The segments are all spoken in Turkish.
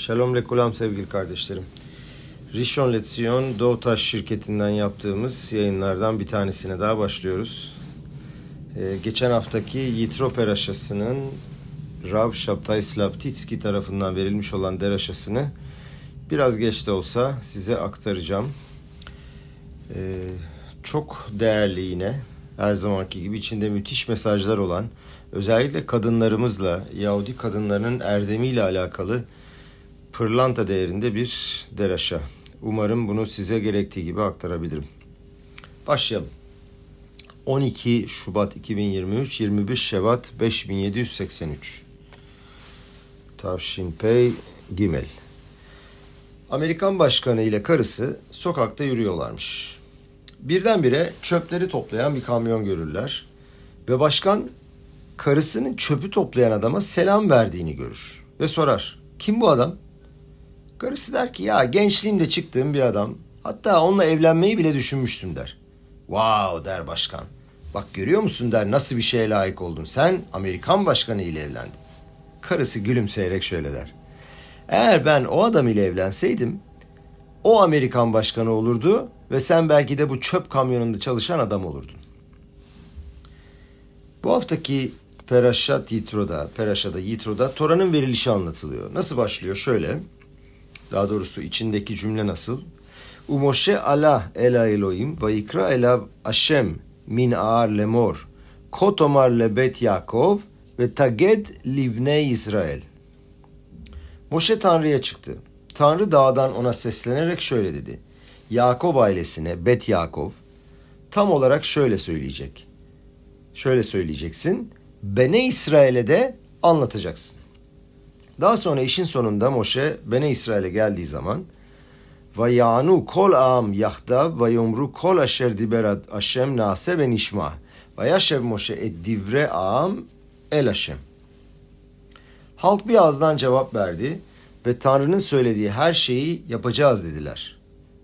Shalom lekulam sevgili kardeşlerim. Rishon Lezion Doğutaş şirketinden yaptığımız yayınlardan bir tanesine daha başlıyoruz. Ee, geçen haftaki Yitro Peraşası'nın Rav Shabtai Slaptitski tarafından verilmiş olan deraşasını biraz geç de olsa size aktaracağım. Ee, çok değerli yine her zamanki gibi içinde müthiş mesajlar olan özellikle kadınlarımızla Yahudi kadınlarının erdemiyle alakalı pırlanta değerinde bir deraşa. Umarım bunu size gerektiği gibi aktarabilirim. Başlayalım. 12 Şubat 2023, 21 Şevat 5783. Tavşin Pey Gimel. Amerikan başkanı ile karısı sokakta yürüyorlarmış. Birdenbire çöpleri toplayan bir kamyon görürler. Ve başkan karısının çöpü toplayan adama selam verdiğini görür. Ve sorar. Kim bu adam? Karısı der ki ya gençliğimde çıktığım bir adam. Hatta onunla evlenmeyi bile düşünmüştüm der. Wow der başkan. Bak görüyor musun der nasıl bir şeye layık oldun. Sen Amerikan başkanı ile evlendin. Karısı gülümseyerek şöyle der. Eğer ben o adam ile evlenseydim o Amerikan başkanı olurdu ve sen belki de bu çöp kamyonunda çalışan adam olurdun. Bu haftaki Peraşat Yitro'da, Peraşa'da Yitro'da Tora'nın verilişi anlatılıyor. Nasıl başlıyor? Şöyle. Daha doğrusu içindeki cümle nasıl? Umoshe Allah ela Elohim ve ikra ela Hashem min aar lemor kotomar lebet Yakov ve taged livne İsrail. Moşe Tanrı'ya çıktı. Tanrı dağdan ona seslenerek şöyle dedi. Yakov ailesine Bet Yakov tam olarak şöyle söyleyecek. Şöyle söyleyeceksin. Bene İsrail'e de anlatacaksın. Daha sonra işin sonunda Moşe Bene İsrail'e geldiği zaman ve yanu kol am yahda ve yumru kol aşer diberat Hashem nase ve nişma ve yaşev Moşe et divre am el Hashem. Halk bir ağızdan cevap verdi ve Tanrı'nın söylediği her şeyi yapacağız dediler.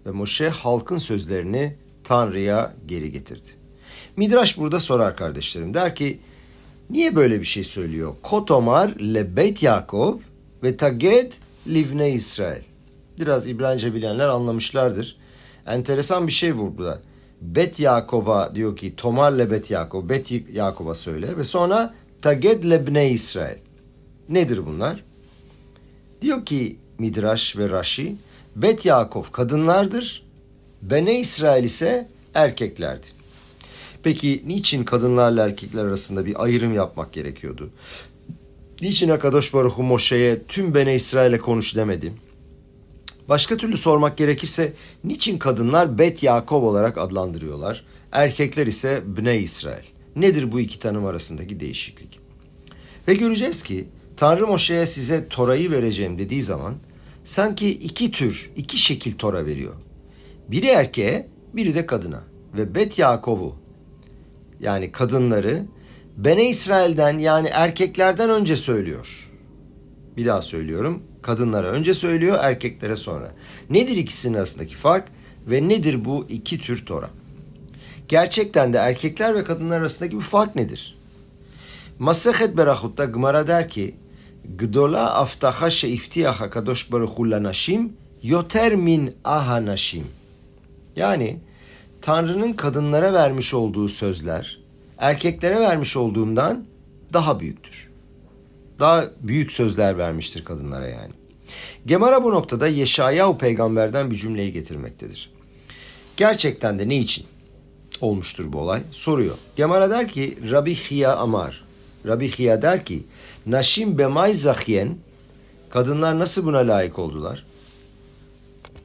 Ve Moşe halkın sözlerini Tanrı'ya geri getirdi. Midraş burada sorar kardeşlerim. Der ki niye böyle bir şey söylüyor? Kotomar le beyt Yakov ve taged livne İsrail. Biraz İbranice bilenler anlamışlardır. Enteresan bir şey burada. Bet Yakov'a diyor ki Tomar le Bet Yakov, Bet Yakov'a söyle ve sonra Taged lebne İsrail. Nedir bunlar? Diyor ki Midraş ve Rashi, Bet Yakov kadınlardır, Bene İsrail ise erkeklerdi. Peki niçin kadınlarla erkekler arasında bir ayrım yapmak gerekiyordu? Niçin Akadosh Baruch Moşe'ye tüm Bene İsrail'e konuş demedi? Başka türlü sormak gerekirse niçin kadınlar Bet Yakov olarak adlandırıyorlar? Erkekler ise Bne İsrail. Nedir bu iki tanım arasındaki değişiklik? Ve göreceğiz ki Tanrı Moşe'ye size Tora'yı vereceğim dediği zaman sanki iki tür, iki şekil Tora veriyor. Biri erkeğe, biri de kadına. Ve Bet Yakov'u yani kadınları Bene İsrail'den yani erkeklerden önce söylüyor. Bir daha söylüyorum. Kadınlara önce söylüyor, erkeklere sonra. Nedir ikisinin arasındaki fark ve nedir bu iki tür Tora? Gerçekten de erkekler ve kadınlar arasındaki bir fark nedir? Masehet Berahut'ta Gmara der ki Gdola aftaha sheiftiach hakadosh baruch hu lanashim yoter min aha nashim. Yani Tanrı'nın kadınlara vermiş olduğu sözler erkeklere vermiş olduğundan daha büyüktür. Daha büyük sözler vermiştir kadınlara yani. Gemara bu noktada Yeşayahu peygamberden bir cümleyi getirmektedir. Gerçekten de ne için olmuştur bu olay? Soruyor. Gemara der ki Rabbi Hiya Amar. Rabbi Hiya der ki Naşim bemay zahyen kadınlar nasıl buna layık oldular?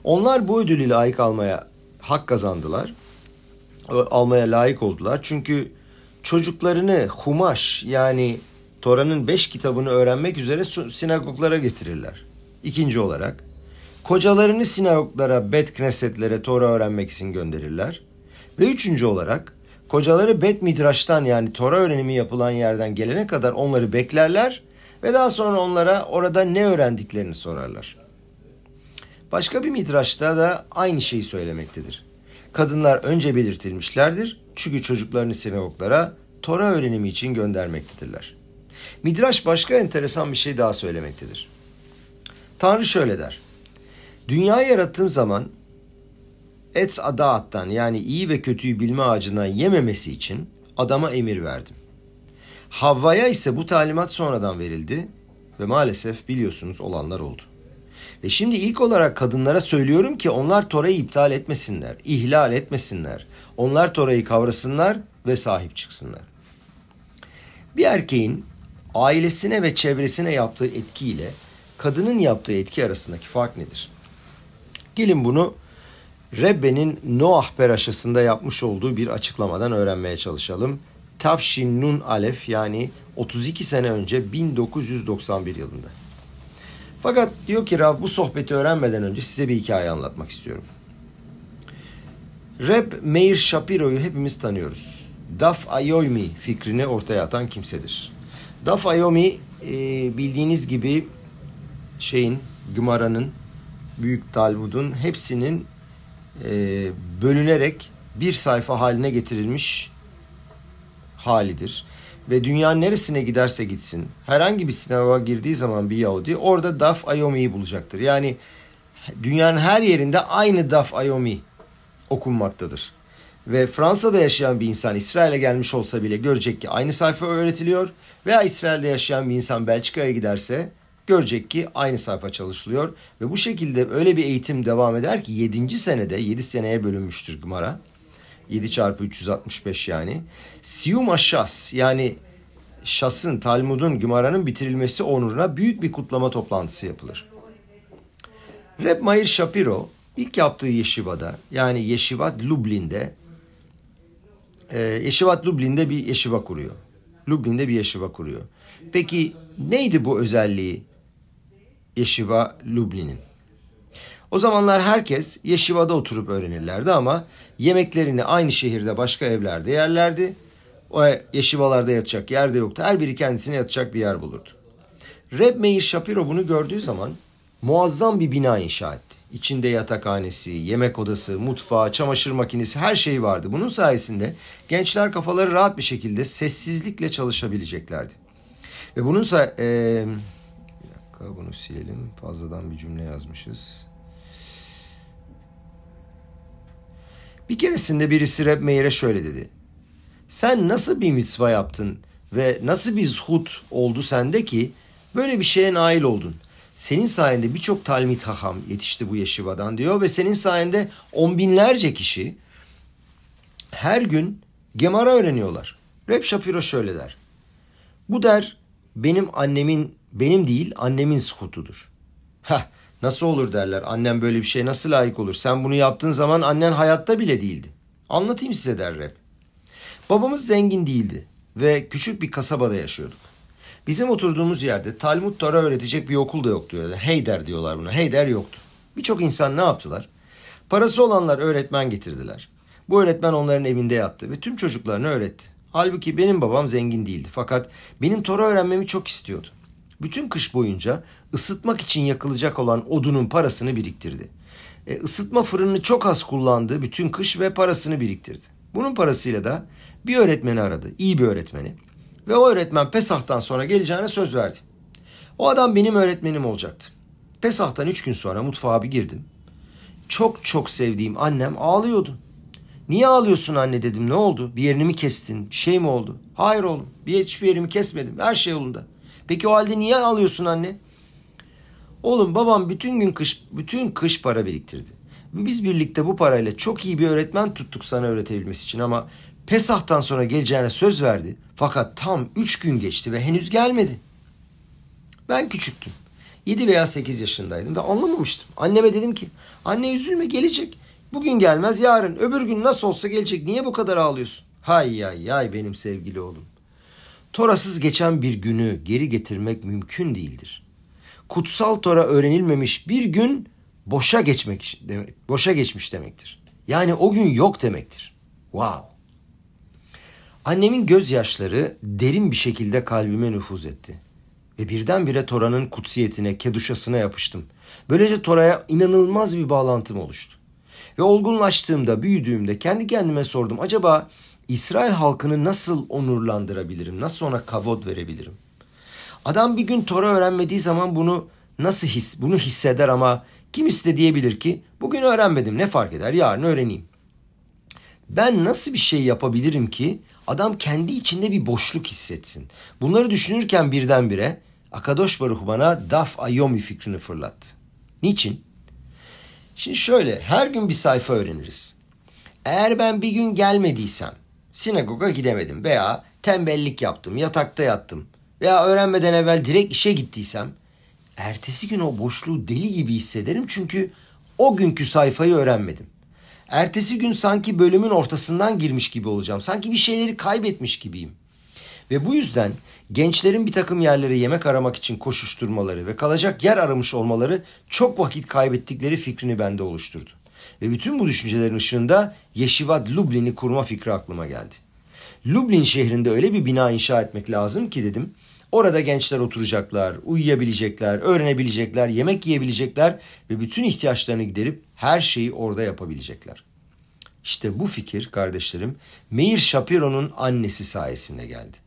Onlar bu ödülü layık almaya hak kazandılar. Almaya layık oldular. Çünkü çocuklarını humaş yani Tora'nın beş kitabını öğrenmek üzere sinagoglara getirirler. İkinci olarak kocalarını sinagoglara, bet knesetlere Tora öğrenmek için gönderirler. Ve üçüncü olarak kocaları bet midraştan yani Tora öğrenimi yapılan yerden gelene kadar onları beklerler ve daha sonra onlara orada ne öğrendiklerini sorarlar. Başka bir midraşta da aynı şeyi söylemektedir. Kadınlar önce belirtilmişlerdir çünkü çocuklarını sinagoglara Tora öğrenimi için göndermektedirler. Midraş başka enteresan bir şey daha söylemektedir. Tanrı şöyle der. Dünyayı yarattığım zaman Etz Adaat'tan yani iyi ve kötüyü bilme ağacından yememesi için adama emir verdim. Havva'ya ise bu talimat sonradan verildi ve maalesef biliyorsunuz olanlar oldu. Ve şimdi ilk olarak kadınlara söylüyorum ki onlar Tora'yı iptal etmesinler, ihlal etmesinler. Onlar Tora'yı kavrasınlar ve sahip çıksınlar. Bir erkeğin ailesine ve çevresine yaptığı etkiyle kadının yaptığı etki arasındaki fark nedir? Gelin bunu Rebbe'nin Noah peraşasında yapmış olduğu bir açıklamadan öğrenmeye çalışalım. Tavşin Nun Alef yani 32 sene önce 1991 yılında. Fakat diyor ki Rab bu sohbeti öğrenmeden önce size bir hikaye anlatmak istiyorum. Reb Meir Shapiro'yu hepimiz tanıyoruz. Daf Ayomi fikrini ortaya atan kimsedir. Daf Ayomi e, bildiğiniz gibi şeyin Gümara'nın Büyük Talmud'un hepsinin e, bölünerek bir sayfa haline getirilmiş halidir. Ve dünyanın neresine giderse gitsin herhangi bir sinagoga girdiği zaman bir Yahudi orada Daf Ayomi'yi bulacaktır. Yani dünyanın her yerinde aynı Daf Ayomi okunmaktadır. Ve Fransa'da yaşayan bir insan İsrail'e gelmiş olsa bile görecek ki aynı sayfa öğretiliyor. Veya İsrail'de yaşayan bir insan Belçika'ya giderse görecek ki aynı sayfa çalışılıyor. Ve bu şekilde öyle bir eğitim devam eder ki 7. senede 7 seneye bölünmüştür Gımara. 7 çarpı 365 yani. Siyum Aşşas yani Şas'ın, Talmud'un, Gümara'nın bitirilmesi onuruna büyük bir kutlama toplantısı yapılır. Reb Meir Shapiro ilk yaptığı yeşivada yani Yeşivat Lublin'de e, Yeşivat Lublin'de bir yeşiva kuruyor. Lublin'de bir yeşiva kuruyor. Peki neydi bu özelliği Yeşiva Lublin'in? O zamanlar herkes Yeşiva'da oturup öğrenirlerdi ama yemeklerini aynı şehirde başka evlerde yerlerdi. O yeşivalarda yatacak yer de yoktu. Her biri kendisine yatacak bir yer bulurdu. Reb Meir Shapiro bunu gördüğü zaman muazzam bir bina inşa etti. İçinde yatakhanesi, yemek odası, mutfağı, çamaşır makinesi her şey vardı. Bunun sayesinde gençler kafaları rahat bir şekilde sessizlikle çalışabileceklerdi. Ve bunun say ee, bir dakika bunu silelim. Fazladan bir cümle yazmışız. Bir keresinde birisi Reb Meir'e şöyle dedi. Sen nasıl bir mitzva yaptın ve nasıl bir zuhut oldu sende ki böyle bir şeye nail oldun? Senin sayende birçok talmit haham yetişti bu yeşivadan diyor ve senin sayende on binlerce kişi her gün Gemara öğreniyorlar. Reb Shapiro şöyle der. Bu der benim annemin benim değil annemin skutudur. Heh nasıl olur derler annem böyle bir şey nasıl layık olur sen bunu yaptığın zaman annen hayatta bile değildi. Anlatayım size der Reb. Babamız zengin değildi ve küçük bir kasabada yaşıyorduk. Bizim oturduğumuz yerde Talmud Tora öğretecek bir okul da yoktu. Yani Heyder diyorlar buna. Heyder yoktu. Birçok insan ne yaptılar? Parası olanlar öğretmen getirdiler. Bu öğretmen onların evinde yattı ve tüm çocuklarını öğretti. Halbuki benim babam zengin değildi fakat benim Tora öğrenmemi çok istiyordu. Bütün kış boyunca ısıtmak için yakılacak olan odunun parasını biriktirdi. E, ısıtma fırınını çok az kullandı bütün kış ve parasını biriktirdi. Bunun parasıyla da bir öğretmeni aradı, iyi bir öğretmeni. Ve o öğretmen Pesah'tan sonra geleceğine söz verdi. O adam benim öğretmenim olacaktı. Pesah'tan üç gün sonra mutfağa bir girdim. Çok çok sevdiğim annem ağlıyordu. Niye ağlıyorsun anne dedim ne oldu? Bir yerini mi kestin? Bir şey mi oldu? Hayır oğlum bir hiçbir yerimi kesmedim. Her şey yolunda. Peki o halde niye ağlıyorsun anne? Oğlum babam bütün gün kış bütün kış para biriktirdi. Biz birlikte bu parayla çok iyi bir öğretmen tuttuk sana öğretebilmesi için ama Pesah'tan sonra geleceğine söz verdi. Fakat tam üç gün geçti ve henüz gelmedi. Ben küçüktüm. 7 veya 8 yaşındaydım ve anlamamıştım. Anneme dedim ki anne üzülme gelecek. Bugün gelmez yarın öbür gün nasıl olsa gelecek. Niye bu kadar ağlıyorsun? Hay hay hay benim sevgili oğlum. Torasız geçen bir günü geri getirmek mümkün değildir. Kutsal Tora öğrenilmemiş bir gün boşa geçmek demek, boşa geçmiş demektir. Yani o gün yok demektir. Wow. Annemin gözyaşları derin bir şekilde kalbime nüfuz etti. Ve birdenbire Tora'nın kutsiyetine, keduşasına yapıştım. Böylece Tora'ya inanılmaz bir bağlantım oluştu. Ve olgunlaştığımda, büyüdüğümde kendi kendime sordum. Acaba İsrail halkını nasıl onurlandırabilirim? Nasıl ona kavod verebilirim? Adam bir gün Tora öğrenmediği zaman bunu nasıl his, bunu hisseder ama kimisi de diyebilir ki bugün öğrenmedim ne fark eder yarın öğreneyim. Ben nasıl bir şey yapabilirim ki adam kendi içinde bir boşluk hissetsin. Bunları düşünürken birdenbire Akadosh Baruch bana Daf Ayomi fikrini fırlattı. Niçin? Şimdi şöyle her gün bir sayfa öğreniriz. Eğer ben bir gün gelmediysem, sinagoga gidemedim veya tembellik yaptım, yatakta yattım veya öğrenmeden evvel direkt işe gittiysem ertesi gün o boşluğu deli gibi hissederim çünkü o günkü sayfayı öğrenmedim. Ertesi gün sanki bölümün ortasından girmiş gibi olacağım. Sanki bir şeyleri kaybetmiş gibiyim. Ve bu yüzden gençlerin bir takım yerlere yemek aramak için koşuşturmaları ve kalacak yer aramış olmaları çok vakit kaybettikleri fikrini bende oluşturdu. Ve bütün bu düşüncelerin ışığında Yeşivat Lublin'i kurma fikri aklıma geldi. Lublin şehrinde öyle bir bina inşa etmek lazım ki dedim. Orada gençler oturacaklar, uyuyabilecekler, öğrenebilecekler, yemek yiyebilecekler ve bütün ihtiyaçlarını giderip her şeyi orada yapabilecekler. İşte bu fikir kardeşlerim Meir Shapiro'nun annesi sayesinde geldi.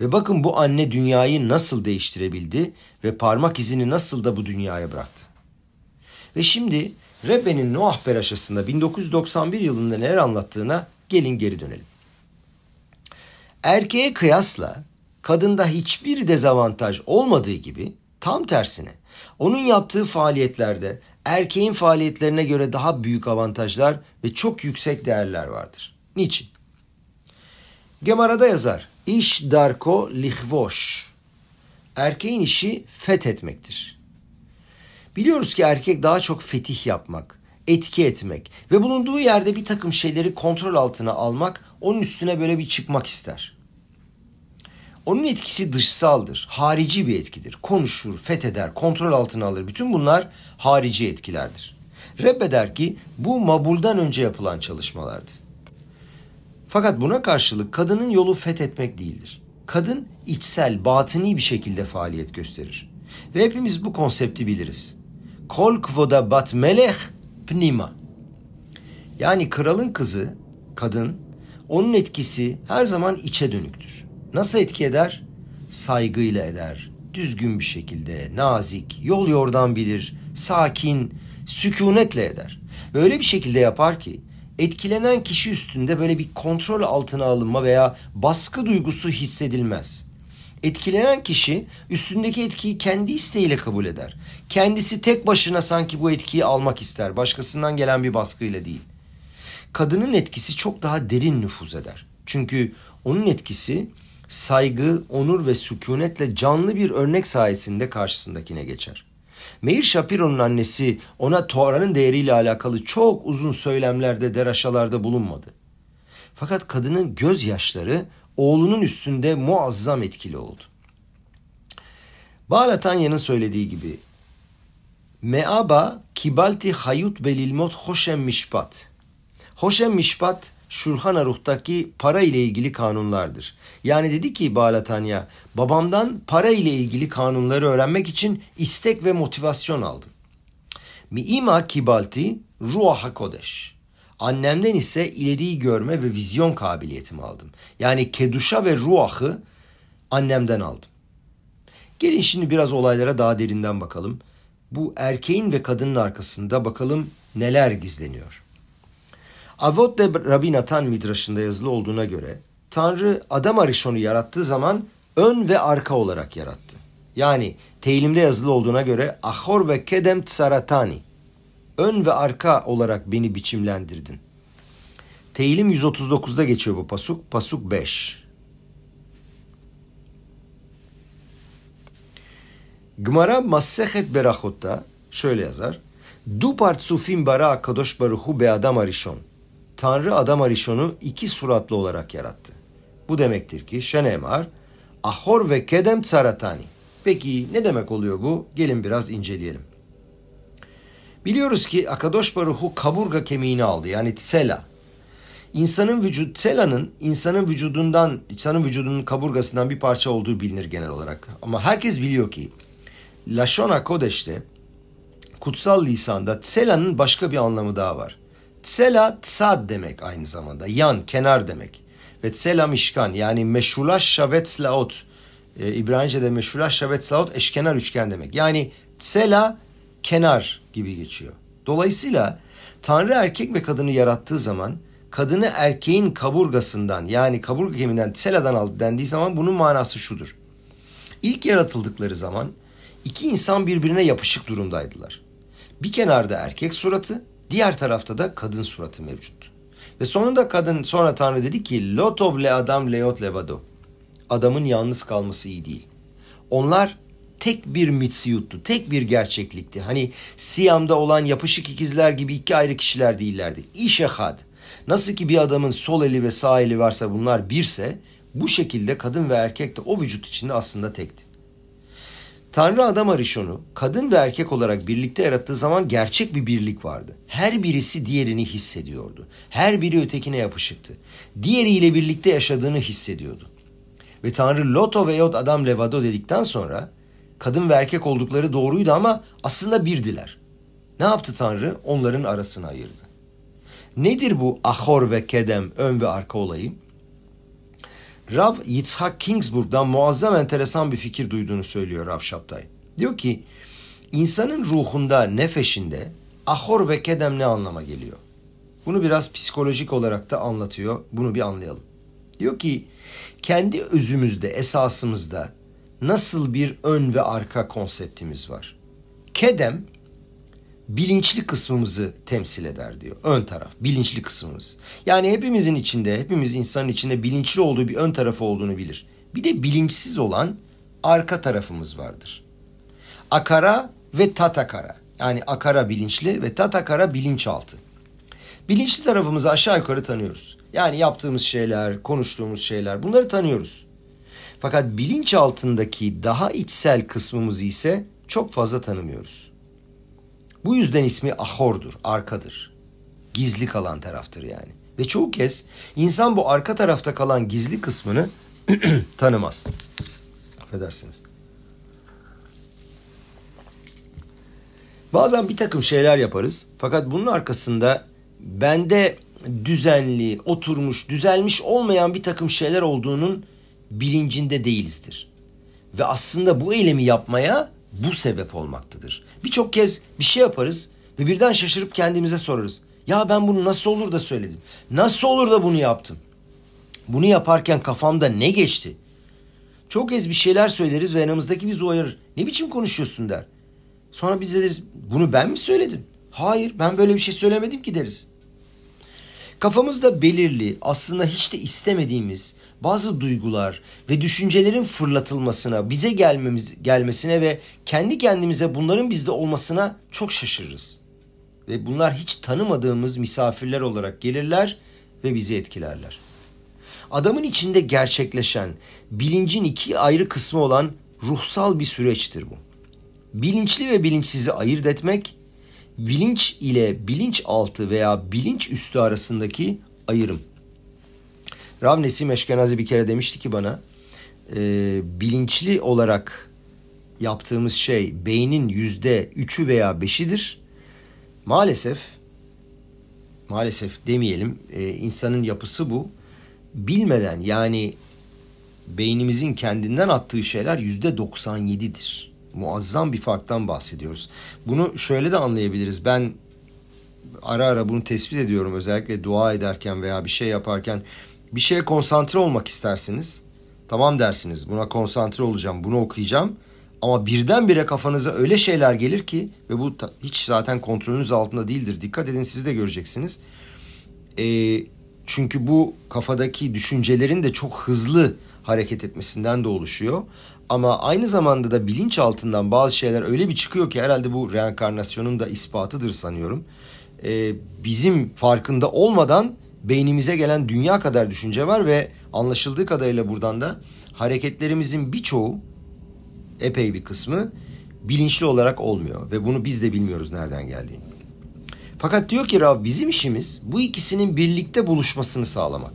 Ve bakın bu anne dünyayı nasıl değiştirebildi ve parmak izini nasıl da bu dünyaya bıraktı. Ve şimdi Rebbe'nin Noah Peraşası'nda 1991 yılında neler anlattığına gelin geri dönelim. Erkeğe kıyasla kadında hiçbir dezavantaj olmadığı gibi tam tersine onun yaptığı faaliyetlerde erkeğin faaliyetlerine göre daha büyük avantajlar ve çok yüksek değerler vardır. Niçin? Gemara'da yazar. İş darko lihvoş. Erkeğin işi fethetmektir. Biliyoruz ki erkek daha çok fetih yapmak, etki etmek ve bulunduğu yerde bir takım şeyleri kontrol altına almak, onun üstüne böyle bir çıkmak ister. Onun etkisi dışsaldır, harici bir etkidir. Konuşur, fetheder, kontrol altına alır. Bütün bunlar harici etkilerdir. Rebbe der ki bu mabuldan önce yapılan çalışmalardı. Fakat buna karşılık kadının yolu fethetmek değildir. Kadın içsel, batıni bir şekilde faaliyet gösterir. Ve hepimiz bu konsepti biliriz. Kol kvoda bat melech pnima. Yani kralın kızı, kadın, onun etkisi her zaman içe dönüktür. Nasıl etki eder? Saygıyla eder, düzgün bir şekilde, nazik, yol yordan bilir, sakin, sükunetle eder. Böyle bir şekilde yapar ki etkilenen kişi üstünde böyle bir kontrol altına alınma veya baskı duygusu hissedilmez. Etkilenen kişi üstündeki etkiyi kendi isteğiyle kabul eder. Kendisi tek başına sanki bu etkiyi almak ister. Başkasından gelen bir baskıyla değil. Kadının etkisi çok daha derin nüfuz eder. Çünkü onun etkisi saygı, onur ve sükunetle canlı bir örnek sayesinde karşısındakine geçer. Meir Shapiro'nun annesi ona Tora'nın değeriyle alakalı çok uzun söylemlerde, deraşalarda bulunmadı. Fakat kadının gözyaşları oğlunun üstünde muazzam etkili oldu. Bağlatanya'nın söylediği gibi Meaba kibalti hayut belilmot hoşem mişpat. Hoşem mişpat Şulhan Aruh'taki para ile ilgili kanunlardır. Yani dedi ki Balatanya, babamdan para ile ilgili kanunları öğrenmek için istek ve motivasyon aldım. Mi'ima kibalti ruah kodeş. Annemden ise ileriyi görme ve vizyon kabiliyetimi aldım. Yani keduşa ve ruahı annemden aldım. Gelin şimdi biraz olaylara daha derinden bakalım. Bu erkeğin ve kadının arkasında bakalım neler gizleniyor. Avot de Rabbi Natan Midraş'ında yazılı olduğuna göre Tanrı Adam Arishon'u yarattığı zaman ön ve arka olarak yarattı. Yani teyilimde yazılı olduğuna göre Ahor ve Kedem Tsaratani ön ve arka olarak beni biçimlendirdin. Teyilim 139'da geçiyor bu pasuk. Pasuk 5. Gmara Massehet Berachot'ta şöyle yazar. Du partsufim bara kadosh baruhu be adam arishon. Tanrı Adam Arishon'u iki suratlı olarak yarattı. Bu demektir ki Şenemar, Ahor ve Kedem Tsaratani. Peki ne demek oluyor bu? Gelin biraz inceleyelim. Biliyoruz ki Akadosh Baruhu kaburga kemiğini aldı yani tsela. İnsanın vücut tsela'nın insanın vücudundan, insanın vücudunun kaburgasından bir parça olduğu bilinir genel olarak. Ama herkes biliyor ki Lashon Kodeş'te kutsal lisanda tsela'nın başka bir anlamı daha var. Tsela tsad demek aynı zamanda. Yan, kenar demek. Ve tsela mişkan yani meşulaş şavet slaot. E, İbranice'de meşulaş şavet slaot eşkenar üçgen demek. Yani Tsela kenar gibi geçiyor. Dolayısıyla Tanrı erkek ve kadını yarattığı zaman kadını erkeğin kaburgasından yani kaburga kemiğinden tsela'dan aldı dendiği zaman bunun manası şudur. İlk yaratıldıkları zaman iki insan birbirine yapışık durumdaydılar. Bir kenarda erkek suratı, diğer tarafta da kadın suratı mevcut. Ve sonunda kadın sonra Tanrı dedi ki Lotov le adam leot levado. Adamın yalnız kalması iyi değil. Onlar tek bir mitsiyuttu, tek bir gerçeklikti. Hani Siyam'da olan yapışık ikizler gibi iki ayrı kişiler değillerdi. İşehad. Nasıl ki bir adamın sol eli ve sağ eli varsa bunlar birse, bu şekilde kadın ve erkek de o vücut içinde aslında tekti. Tanrı adam arışonu kadın ve erkek olarak birlikte yarattığı zaman gerçek bir birlik vardı. Her birisi diğerini hissediyordu. Her biri ötekine yapışıktı. Diğeriyle birlikte yaşadığını hissediyordu. Ve Tanrı Loto ve Yod Adam Levado dedikten sonra kadın ve erkek oldukları doğruydu ama aslında birdiler. Ne yaptı Tanrı? Onların arasını ayırdı. Nedir bu ahor ve kedem, ön ve arka olayı? Rav Yitzhak Kingsburg'dan muazzam enteresan bir fikir duyduğunu söylüyor Rav Şaptay. Diyor ki insanın ruhunda, nefeşinde ahor ve kedem ne anlama geliyor? Bunu biraz psikolojik olarak da anlatıyor. Bunu bir anlayalım. Diyor ki kendi özümüzde, esasımızda nasıl bir ön ve arka konseptimiz var? Kedem bilinçli kısmımızı temsil eder diyor. Ön taraf, bilinçli kısmımız. Yani hepimizin içinde, hepimiz insanın içinde bilinçli olduğu bir ön tarafı olduğunu bilir. Bir de bilinçsiz olan arka tarafımız vardır. Akara ve tatakara. Yani akara bilinçli ve tatakara bilinçaltı. Bilinçli tarafımızı aşağı yukarı tanıyoruz. Yani yaptığımız şeyler, konuştuğumuz şeyler bunları tanıyoruz. Fakat bilinç altındaki daha içsel kısmımızı ise çok fazla tanımıyoruz. Bu yüzden ismi ahordur, arkadır. Gizli kalan taraftır yani. Ve çoğu kez insan bu arka tarafta kalan gizli kısmını tanımaz. Affedersiniz. Bazen bir takım şeyler yaparız. Fakat bunun arkasında bende düzenli, oturmuş, düzelmiş olmayan bir takım şeyler olduğunun bilincinde değilizdir. Ve aslında bu eylemi yapmaya bu sebep olmaktadır. Birçok kez bir şey yaparız ve birden şaşırıp kendimize sorarız. Ya ben bunu nasıl olur da söyledim? Nasıl olur da bunu yaptım? Bunu yaparken kafamda ne geçti? Çok kez bir şeyler söyleriz ve yanımızdaki bizi uyarır. Ne biçim konuşuyorsun der. Sonra biz deriz bunu ben mi söyledim? Hayır ben böyle bir şey söylemedim ki deriz. Kafamızda belirli aslında hiç de istemediğimiz bazı duygular ve düşüncelerin fırlatılmasına, bize gelmemiz gelmesine ve kendi kendimize bunların bizde olmasına çok şaşırırız. Ve bunlar hiç tanımadığımız misafirler olarak gelirler ve bizi etkilerler. Adamın içinde gerçekleşen, bilincin iki ayrı kısmı olan ruhsal bir süreçtir bu. Bilinçli ve bilinçsizi ayırt etmek, bilinç ile bilinç altı veya bilinç üstü arasındaki ayrım. Rav Nesim Eşkenazi bir kere demişti ki bana e, bilinçli olarak yaptığımız şey beynin yüzde üçü veya beşidir. Maalesef maalesef demeyelim e, insanın yapısı bu. Bilmeden yani beynimizin kendinden attığı şeyler yüzde doksan yedidir. Muazzam bir farktan bahsediyoruz. Bunu şöyle de anlayabiliriz. Ben ara ara bunu tespit ediyorum özellikle dua ederken veya bir şey yaparken bir şeye konsantre olmak istersiniz. Tamam dersiniz buna konsantre olacağım bunu okuyacağım. Ama birdenbire kafanıza öyle şeyler gelir ki ve bu hiç zaten kontrolünüz altında değildir. Dikkat edin siz de göreceksiniz. E, çünkü bu kafadaki düşüncelerin de çok hızlı hareket etmesinden de oluşuyor. Ama aynı zamanda da bilinç altından bazı şeyler öyle bir çıkıyor ki herhalde bu reenkarnasyonun da ispatıdır sanıyorum. E, bizim farkında olmadan beynimize gelen dünya kadar düşünce var ve anlaşıldığı kadarıyla buradan da hareketlerimizin birçoğu epey bir kısmı bilinçli olarak olmuyor ve bunu biz de bilmiyoruz nereden geldiğini. Fakat diyor ki Rav bizim işimiz bu ikisinin birlikte buluşmasını sağlamak.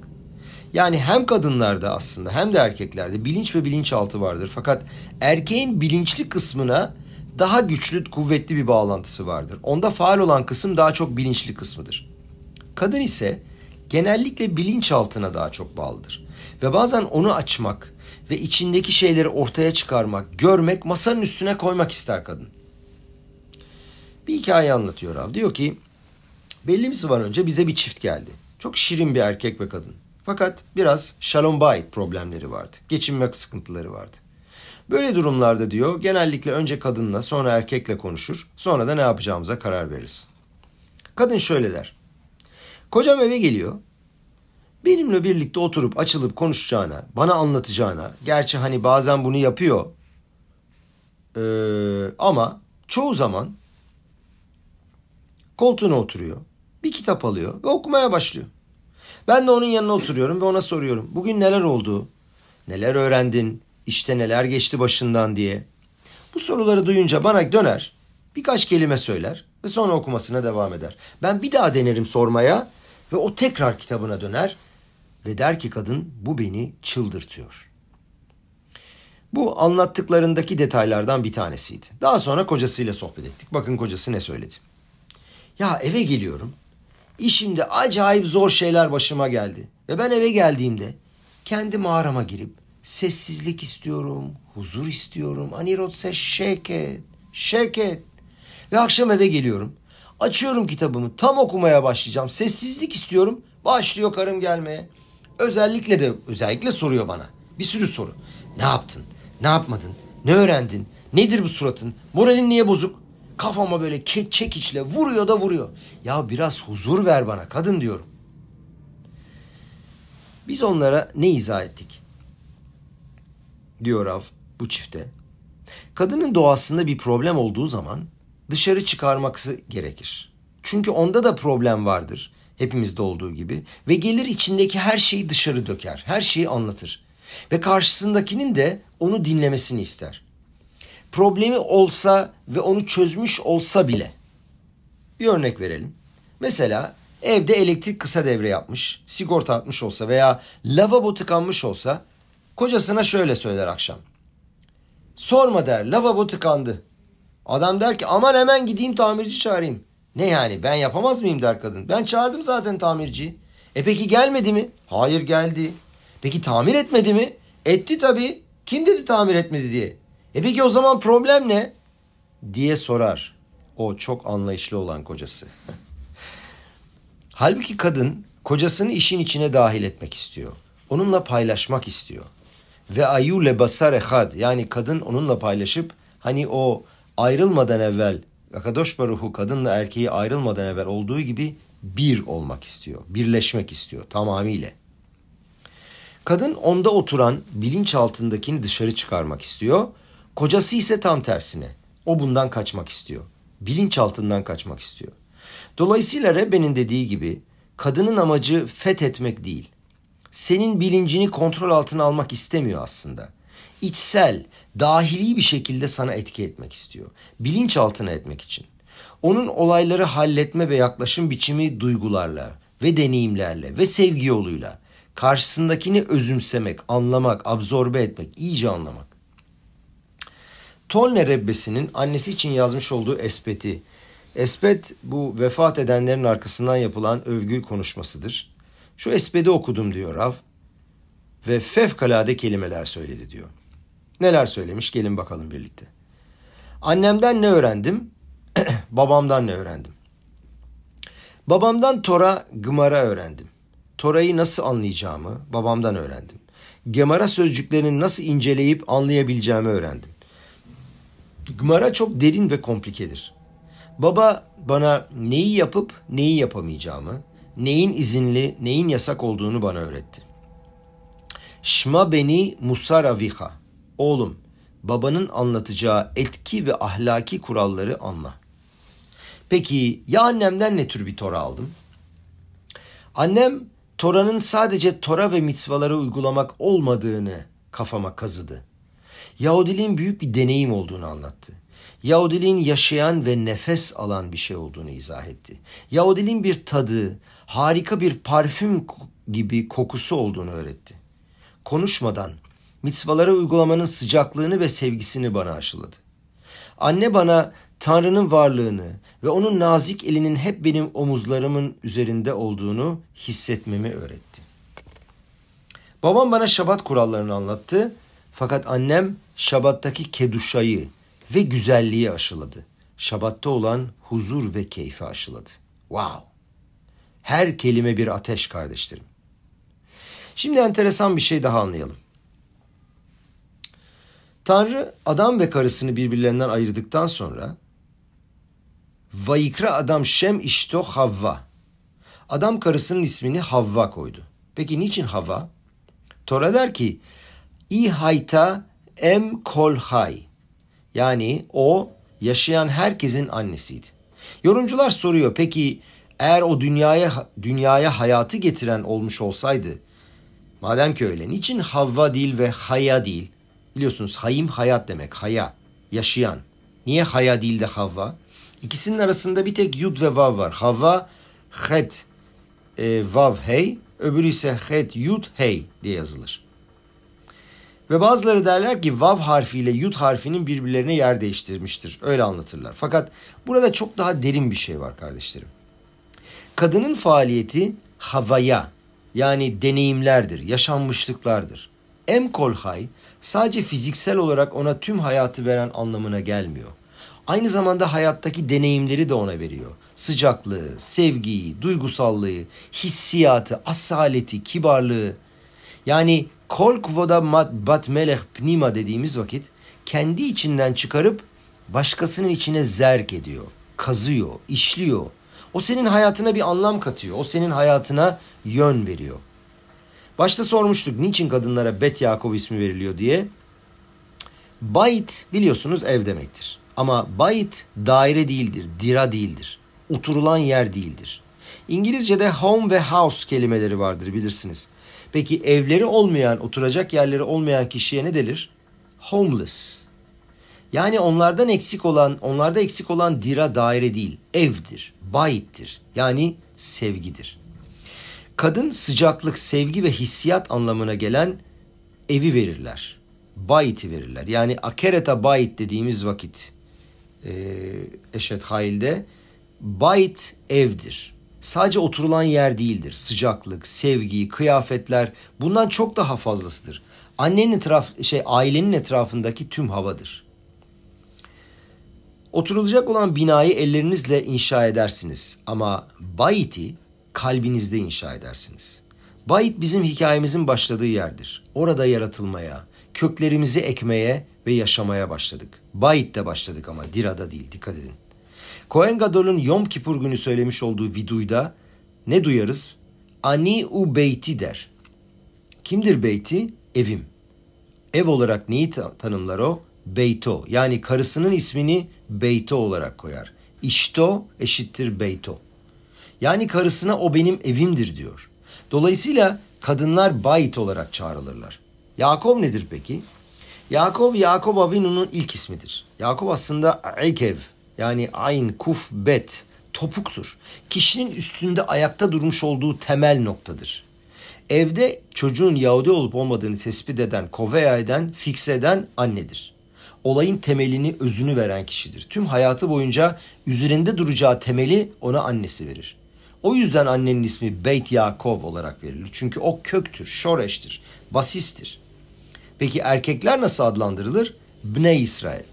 Yani hem kadınlarda aslında hem de erkeklerde bilinç ve bilinçaltı vardır. Fakat erkeğin bilinçli kısmına daha güçlü, kuvvetli bir bağlantısı vardır. Onda faal olan kısım daha çok bilinçli kısmıdır. Kadın ise genellikle bilinçaltına daha çok bağlıdır. Ve bazen onu açmak ve içindeki şeyleri ortaya çıkarmak, görmek, masanın üstüne koymak ister kadın. Bir hikaye anlatıyor Rav. Diyor ki belli bir zaman önce bize bir çift geldi. Çok şirin bir erkek ve kadın. Fakat biraz shalom bayit problemleri vardı. Geçinme sıkıntıları vardı. Böyle durumlarda diyor genellikle önce kadınla sonra erkekle konuşur. Sonra da ne yapacağımıza karar veririz. Kadın şöyle der. Kocam eve geliyor. Benimle birlikte oturup açılıp konuşacağına, bana anlatacağına, gerçi hani bazen bunu yapıyor ee, ama çoğu zaman koltuğuna oturuyor, bir kitap alıyor ve okumaya başlıyor. Ben de onun yanına oturuyorum ve ona soruyorum. Bugün neler oldu? Neler öğrendin? İşte neler geçti başından diye. Bu soruları duyunca bana döner, birkaç kelime söyler ve sonra okumasına devam eder. Ben bir daha denerim sormaya ve o tekrar kitabına döner ve der ki kadın bu beni çıldırtıyor. Bu anlattıklarındaki detaylardan bir tanesiydi. Daha sonra kocasıyla sohbet ettik. Bakın kocası ne söyledi. Ya eve geliyorum. İşimde acayip zor şeyler başıma geldi. Ve ben eve geldiğimde kendi mağarama girip sessizlik istiyorum, huzur istiyorum. Anirotse şeket, şeket. Ve akşam eve geliyorum. Açıyorum kitabımı, tam okumaya başlayacağım. Sessizlik istiyorum. Başlıyor karım gelmeye. Özellikle de özellikle soruyor bana. Bir sürü soru. Ne yaptın? Ne yapmadın? Ne öğrendin? Nedir bu suratın? Moralin niye bozuk? Kafama böyle çekiçle vuruyor da vuruyor. Ya biraz huzur ver bana kadın diyorum. Biz onlara ne izah ettik? Diyor Rav bu çifte. Kadının doğasında bir problem olduğu zaman dışarı çıkarması gerekir. Çünkü onda da problem vardır. Hepimizde olduğu gibi. Ve gelir içindeki her şeyi dışarı döker. Her şeyi anlatır. Ve karşısındakinin de onu dinlemesini ister. Problemi olsa ve onu çözmüş olsa bile. Bir örnek verelim. Mesela evde elektrik kısa devre yapmış, sigorta atmış olsa veya lavabo tıkanmış olsa kocasına şöyle söyler akşam. Sorma der lavabo tıkandı. Adam der ki aman hemen gideyim tamirci çağırayım. Ne yani ben yapamaz mıyım der kadın. Ben çağırdım zaten tamirciyi. E peki gelmedi mi? Hayır geldi. Peki tamir etmedi mi? Etti tabii. Kim dedi tamir etmedi diye. E peki o zaman problem ne? Diye sorar. O çok anlayışlı olan kocası. Halbuki kadın kocasını işin içine dahil etmek istiyor. Onunla paylaşmak istiyor. Ve ayule basar ehad yani kadın onunla paylaşıp hani o ayrılmadan evvel Akadosh Baruhu kadınla erkeği ayrılmadan evvel olduğu gibi bir olmak istiyor. Birleşmek istiyor tamamıyla. Kadın onda oturan bilinç altındakini dışarı çıkarmak istiyor. Kocası ise tam tersine. O bundan kaçmak istiyor. Bilinç altından kaçmak istiyor. Dolayısıyla Rebbe'nin dediği gibi kadının amacı fethetmek değil. Senin bilincini kontrol altına almak istemiyor aslında. İçsel, dahili bir şekilde sana etki etmek istiyor. Bilinç altına etmek için. Onun olayları halletme ve yaklaşım biçimi duygularla ve deneyimlerle ve sevgi yoluyla karşısındakini özümsemek, anlamak, absorbe etmek, iyice anlamak. Tolne Rebbesi'nin annesi için yazmış olduğu espeti. Espet bu vefat edenlerin arkasından yapılan övgü konuşmasıdır. Şu espedi okudum diyor Rav ve fevkalade kelimeler söyledi diyor. Neler söylemiş gelin bakalım birlikte. Annemden ne öğrendim? Babamdan ne öğrendim? Babamdan Tora, Gımara öğrendim. Tora'yı nasıl anlayacağımı babamdan öğrendim. Gemara sözcüklerini nasıl inceleyip anlayabileceğimi öğrendim. Gımara çok derin ve komplikedir. Baba bana neyi yapıp neyi yapamayacağımı, neyin izinli, neyin yasak olduğunu bana öğretti. Şma beni musar aviha. Oğlum, babanın anlatacağı etki ve ahlaki kuralları anla. Peki ya annemden ne tür bir Tora aldım? Annem Tora'nın sadece Tora ve mitzvaları uygulamak olmadığını kafama kazıdı. Yahudiliğin büyük bir deneyim olduğunu anlattı. Yahudiliğin yaşayan ve nefes alan bir şey olduğunu izah etti. Yahudiliğin bir tadı, harika bir parfüm gibi kokusu olduğunu öğretti. Konuşmadan mitzvaları uygulamanın sıcaklığını ve sevgisini bana aşıladı. Anne bana Tanrı'nın varlığını ve onun nazik elinin hep benim omuzlarımın üzerinde olduğunu hissetmemi öğretti. Babam bana şabat kurallarını anlattı fakat annem şabattaki keduşayı ve güzelliği aşıladı. Şabatta olan huzur ve keyfi aşıladı. Wow! Her kelime bir ateş kardeşlerim. Şimdi enteresan bir şey daha anlayalım. Tanrı adam ve karısını birbirlerinden ayırdıktan sonra Vayikra adam Şem işto Havva. Adam karısının ismini Havva koydu. Peki niçin Havva? Tora der ki İ hayta em kol hay. Yani o yaşayan herkesin annesiydi. Yorumcular soruyor peki eğer o dünyaya dünyaya hayatı getiren olmuş olsaydı madem ki öyle niçin Havva değil ve Haya değil? Biliyorsunuz hayim hayat demek haya yaşayan. Niye haya değil de Havva? İkisinin arasında bir tek yud ve vav var. Havva het e, vav hey öbürü ise het yud hey diye yazılır. Ve bazıları derler ki vav harfiyle yud harfinin birbirlerine yer değiştirmiştir. Öyle anlatırlar. Fakat burada çok daha derin bir şey var kardeşlerim. Kadının faaliyeti havaya yani deneyimlerdir, yaşanmışlıklardır. Em kolhay sadece fiziksel olarak ona tüm hayatı veren anlamına gelmiyor. Aynı zamanda hayattaki deneyimleri de ona veriyor. Sıcaklığı, sevgiyi, duygusallığı, hissiyatı, asaleti, kibarlığı. Yani kol kvoda bat meleh pnima dediğimiz vakit kendi içinden çıkarıp başkasının içine zerk ediyor, kazıyor, işliyor. O senin hayatına bir anlam katıyor. O senin hayatına yön veriyor. Başta sormuştuk niçin kadınlara Bet Yakov ismi veriliyor diye. Bayit biliyorsunuz ev demektir. Ama bayit daire değildir, dira değildir. Oturulan yer değildir. İngilizce'de home ve house kelimeleri vardır bilirsiniz. Peki evleri olmayan, oturacak yerleri olmayan kişiye ne denir? Homeless. Yani onlardan eksik olan, onlarda eksik olan dira daire değil, evdir, bayittir. Yani sevgidir. Kadın sıcaklık, sevgi ve hissiyat anlamına gelen evi verirler. Bayit'i verirler. Yani akereta bayit dediğimiz vakit e, Eşet Hail'de bayit evdir. Sadece oturulan yer değildir. Sıcaklık, sevgi, kıyafetler bundan çok daha fazlasıdır. Annenin etraf şey ailenin etrafındaki tüm havadır. Oturulacak olan binayı ellerinizle inşa edersiniz ama bayiti kalbinizde inşa edersiniz. Bayit bizim hikayemizin başladığı yerdir. Orada yaratılmaya, köklerimizi ekmeye ve yaşamaya başladık. Bayit'te başladık ama Dira'da değil dikkat edin. Kohen Gadol'un Yom Kipur günü söylemiş olduğu viduyda ne duyarız? Ani u beyti der. Kimdir beyti? Evim. Ev olarak neyi tanımlar o? Beyto yani karısının ismini Beyto olarak koyar. İşto eşittir Beyto. Yani karısına o benim evimdir diyor. Dolayısıyla kadınlar bayit olarak çağrılırlar. Yakov nedir peki? Yakov, Yakov Avinu'nun ilk ismidir. Yakov aslında Ekev yani Ayn, Kuf, Bet, topuktur. Kişinin üstünde ayakta durmuş olduğu temel noktadır. Evde çocuğun Yahudi olup olmadığını tespit eden, koveya eden, fikse eden annedir. Olayın temelini, özünü veren kişidir. Tüm hayatı boyunca üzerinde duracağı temeli ona annesi verir. O yüzden annenin ismi Beyt Yakov olarak verilir. Çünkü o köktür, şoreştir, basistir. Peki erkekler nasıl adlandırılır? Bne İsrail.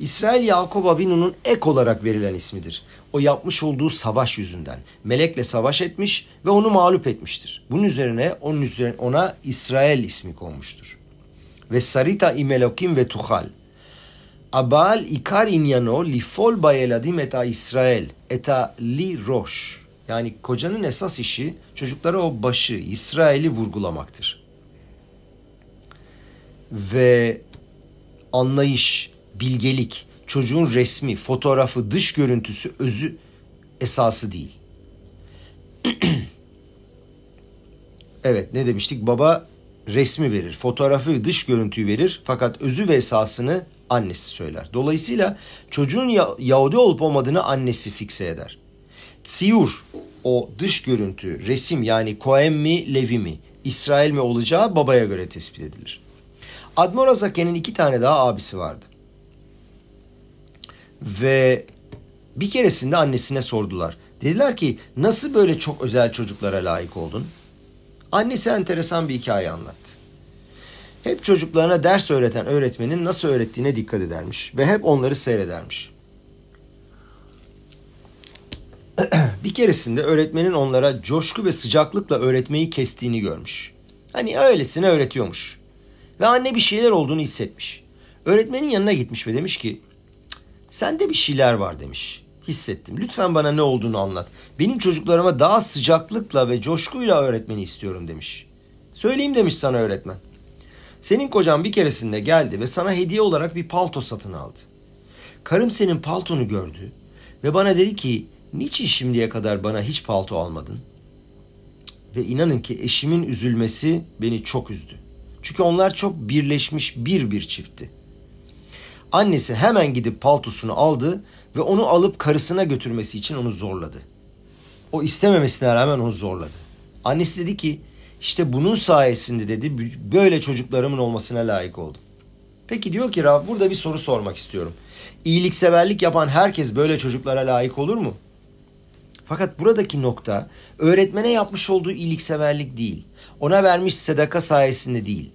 İsrail Yakup Abinu'nun ek olarak verilen ismidir. O yapmış olduğu savaş yüzünden. Melekle savaş etmiş ve onu mağlup etmiştir. Bunun üzerine onun üzerine ona İsrail ismi konmuştur. Ve Sarita imelokim ve tuhal. Abal ikar inyano lifol bayeladim eta İsrail eta li roş. Yani kocanın esas işi çocuklara o başı İsrail'i vurgulamaktır ve anlayış, bilgelik, çocuğun resmi, fotoğrafı, dış görüntüsü, özü esası değil. evet ne demiştik? Baba resmi verir, fotoğrafı, dış görüntüyü verir fakat özü ve esasını annesi söyler. Dolayısıyla çocuğun Yahudi olup olmadığını annesi fikse eder. Tsiyur o dış görüntü, resim yani Kohen mi, Levi mi, İsrail mi olacağı babaya göre tespit edilir. Admor Azake'nin iki tane daha abisi vardı. Ve bir keresinde annesine sordular. Dediler ki nasıl böyle çok özel çocuklara layık oldun? Annesi enteresan bir hikaye anlattı. Hep çocuklarına ders öğreten öğretmenin nasıl öğrettiğine dikkat edermiş ve hep onları seyredermiş. bir keresinde öğretmenin onlara coşku ve sıcaklıkla öğretmeyi kestiğini görmüş. Hani öylesine öğretiyormuş. Ve anne bir şeyler olduğunu hissetmiş. Öğretmenin yanına gitmiş ve demiş ki sende bir şeyler var demiş. Hissettim. Lütfen bana ne olduğunu anlat. Benim çocuklarıma daha sıcaklıkla ve coşkuyla öğretmeni istiyorum demiş. Söyleyeyim demiş sana öğretmen. Senin kocan bir keresinde geldi ve sana hediye olarak bir palto satın aldı. Karım senin paltonu gördü ve bana dedi ki niçin şimdiye kadar bana hiç palto almadın? Ve inanın ki eşimin üzülmesi beni çok üzdü. Çünkü onlar çok birleşmiş bir bir çiftti. Annesi hemen gidip paltosunu aldı ve onu alıp karısına götürmesi için onu zorladı. O istememesine rağmen onu zorladı. Annesi dedi ki işte bunun sayesinde dedi böyle çocuklarımın olmasına layık oldum. Peki diyor ki Rab burada bir soru sormak istiyorum. İyilikseverlik yapan herkes böyle çocuklara layık olur mu? Fakat buradaki nokta öğretmene yapmış olduğu iyilikseverlik değil. Ona vermiş sedaka sayesinde değil.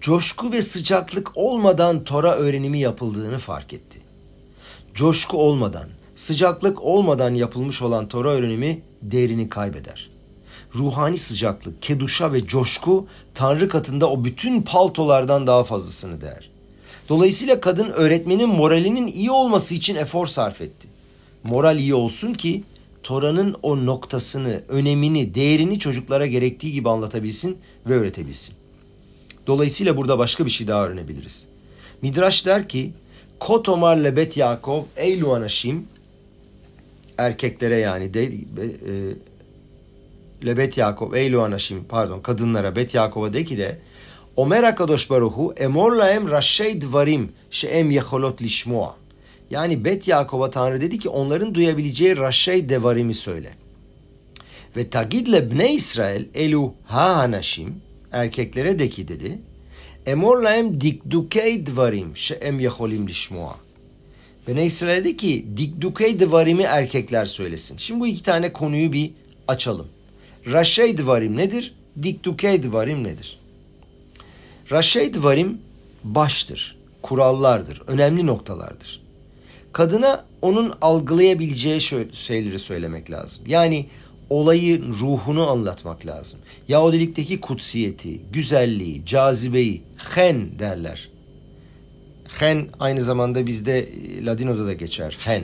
Coşku ve sıcaklık olmadan Tora öğrenimi yapıldığını fark etti. Coşku olmadan, sıcaklık olmadan yapılmış olan Tora öğrenimi değerini kaybeder. Ruhani sıcaklık, keduşa ve coşku Tanrı katında o bütün paltolardan daha fazlasını değer. Dolayısıyla kadın öğretmenin moralinin iyi olması için efor sarf etti. Moral iyi olsun ki Tora'nın o noktasını, önemini, değerini çocuklara gerektiği gibi anlatabilsin ve öğretebilsin. Dolayısıyla burada başka bir şey daha öğrenebiliriz. Midraş der ki Kotomar lebet Yakov eylu anaşim erkeklere yani de, e, lebet Yakov eylu anaşim pardon kadınlara bet Yakov'a de ki de Omer Akadosh Baruhu emor laem raşey dvarim şeem yeholot lişmoa yani Bet Yakov'a Tanrı dedi ki onların duyabileceği raşey devarimi söyle. Ve tagidle bne İsrail elu ha hanaşim erkeklere de ki dedi. Emor laem dikdukey dvarim şeem yeholim lişmoa. Bene İsrail'de ki dikdukey dvarimi erkekler söylesin. Şimdi bu iki tane konuyu bir açalım. Raşey dvarim nedir? Dikdukey dvarim nedir? Raşey dvarim baştır, kurallardır, önemli noktalardır kadına onun algılayabileceği şeyleri söylemek lazım. Yani olayın ruhunu anlatmak lazım. Yahudilikteki kutsiyeti, güzelliği, cazibeyi, hen derler. Hen aynı zamanda bizde e, Ladino'da da geçer. Hen.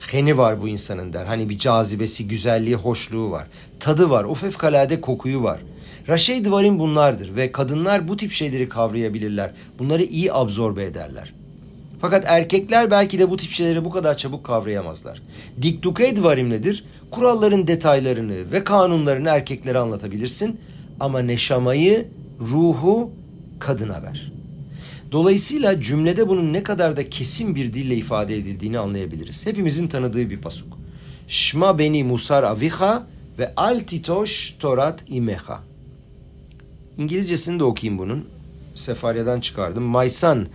Heni var bu insanın der. Hani bir cazibesi, güzelliği, hoşluğu var. Tadı var. O fevkalade kokuyu var. Raşey Divarin bunlardır ve kadınlar bu tip şeyleri kavrayabilirler. Bunları iyi absorbe ederler. Fakat erkekler belki de bu tip şeyleri bu kadar çabuk kavrayamazlar. Dikdukey varim nedir? Kuralların detaylarını ve kanunlarını erkeklere anlatabilirsin ama neşamayı, ruhu kadına ver. Dolayısıyla cümlede bunun ne kadar da kesin bir dille ifade edildiğini anlayabiliriz. Hepimizin tanıdığı bir pasuk. Şma beni musar aviha ve al titoş torat imeha. İngilizcesini de okuyayım bunun. Sefarya'dan çıkardım. My son,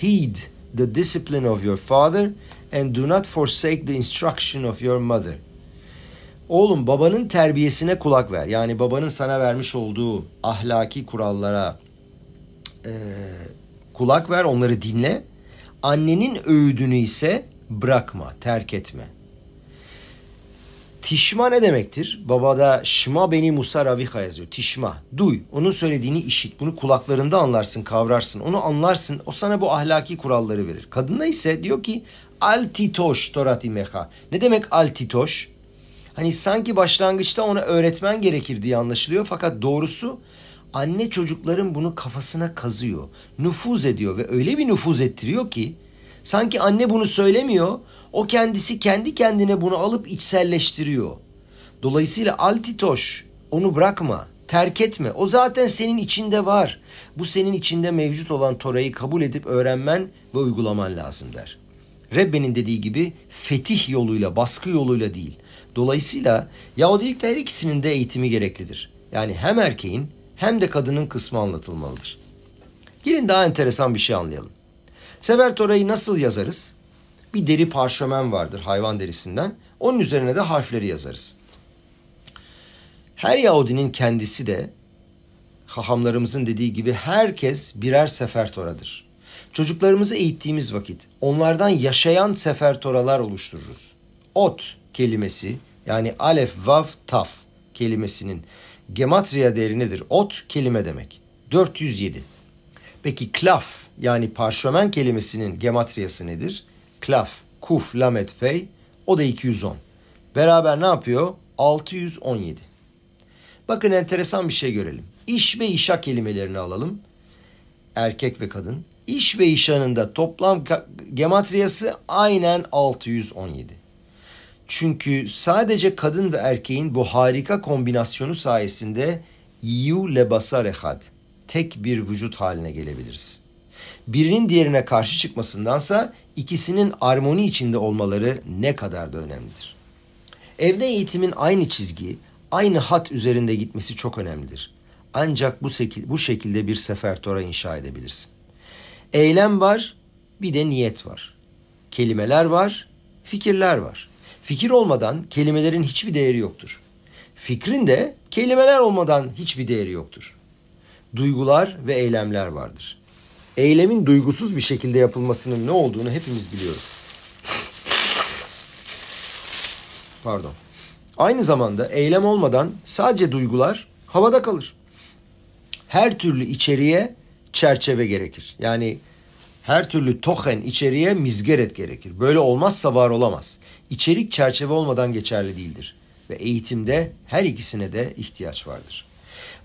heed the discipline of your father and do not forsake the instruction of your mother. Oğlum babanın terbiyesine kulak ver. Yani babanın sana vermiş olduğu ahlaki kurallara e, kulak ver, onları dinle. Annenin öğüdünü ise bırakma, terk etme. Tişma ne demektir? Babada şma beni Musa Raviha yazıyor. Tişma. Duy. Onun söylediğini işit. Bunu kulaklarında anlarsın, kavrarsın. Onu anlarsın. O sana bu ahlaki kuralları verir. Kadında ise diyor ki altitoş torati meha. Ne demek altitoş? Hani sanki başlangıçta ona öğretmen gerekir diye anlaşılıyor. Fakat doğrusu anne çocukların bunu kafasına kazıyor. Nüfuz ediyor ve öyle bir nüfuz ettiriyor ki sanki anne bunu söylemiyor o kendisi kendi kendine bunu alıp içselleştiriyor. Dolayısıyla altitoş onu bırakma, terk etme. O zaten senin içinde var. Bu senin içinde mevcut olan Tora'yı kabul edip öğrenmen ve uygulaman lazım der. Rebbe'nin dediği gibi fetih yoluyla, baskı yoluyla değil. Dolayısıyla Yahudilikte her ikisinin de eğitimi gereklidir. Yani hem erkeğin hem de kadının kısmı anlatılmalıdır. Gelin daha enteresan bir şey anlayalım. Sever Tora'yı nasıl yazarız? bir deri parşömen vardır hayvan derisinden. Onun üzerine de harfleri yazarız. Her Yahudinin kendisi de hahamlarımızın dediği gibi herkes birer sefertoradır. Çocuklarımızı eğittiğimiz vakit onlardan yaşayan sefertoralar oluştururuz. Ot, kelimesi yani alef, vav, taf kelimesinin gematria değeri nedir? Ot kelime demek. 407. Peki klaf yani parşömen kelimesinin gematriyası nedir? Klaf, kuf, lamet, pey o da 210. Beraber ne yapıyor? 617. Bakın enteresan bir şey görelim. İş ve işa kelimelerini alalım. Erkek ve kadın. İş ve işanın da toplam gematriyası aynen 617. Çünkü sadece kadın ve erkeğin bu harika kombinasyonu sayesinde yu lebasar ehad tek bir vücut haline gelebiliriz. Birinin diğerine karşı çıkmasındansa ikisinin armoni içinde olmaları ne kadar da önemlidir. Evde eğitimin aynı çizgi, aynı hat üzerinde gitmesi çok önemlidir. Ancak bu, bu şekilde bir sefertora inşa edebilirsin. Eylem var, bir de niyet var. Kelimeler var, fikirler var. Fikir olmadan kelimelerin hiçbir değeri yoktur. Fikrin de kelimeler olmadan hiçbir değeri yoktur. Duygular ve eylemler vardır. Eylemin duygusuz bir şekilde yapılmasının ne olduğunu hepimiz biliyoruz. Pardon. Aynı zamanda eylem olmadan sadece duygular havada kalır. Her türlü içeriye çerçeve gerekir. Yani her türlü tohen içeriye mizgeret gerekir. Böyle olmazsa var olamaz. İçerik çerçeve olmadan geçerli değildir. Ve eğitimde her ikisine de ihtiyaç vardır.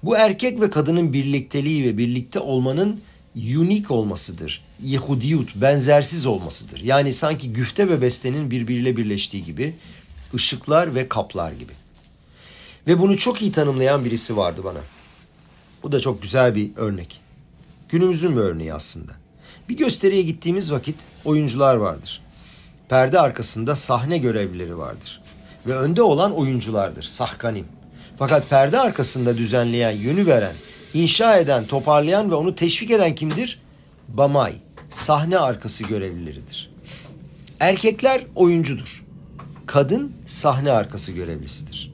Bu erkek ve kadının birlikteliği ve birlikte olmanın unik olmasıdır. Yehudiyut, benzersiz olmasıdır. Yani sanki güfte ve bestenin birbiriyle birleştiği gibi ışıklar ve kaplar gibi. Ve bunu çok iyi tanımlayan birisi vardı bana. Bu da çok güzel bir örnek. Günümüzün bir örneği aslında. Bir gösteriye gittiğimiz vakit oyuncular vardır. Perde arkasında sahne görevlileri vardır. Ve önde olan oyunculardır, sahkanim. Fakat perde arkasında düzenleyen, yönü veren, inşa eden, toparlayan ve onu teşvik eden kimdir? Bamay, sahne arkası görevlileridir. Erkekler oyuncudur. Kadın sahne arkası görevlisidir.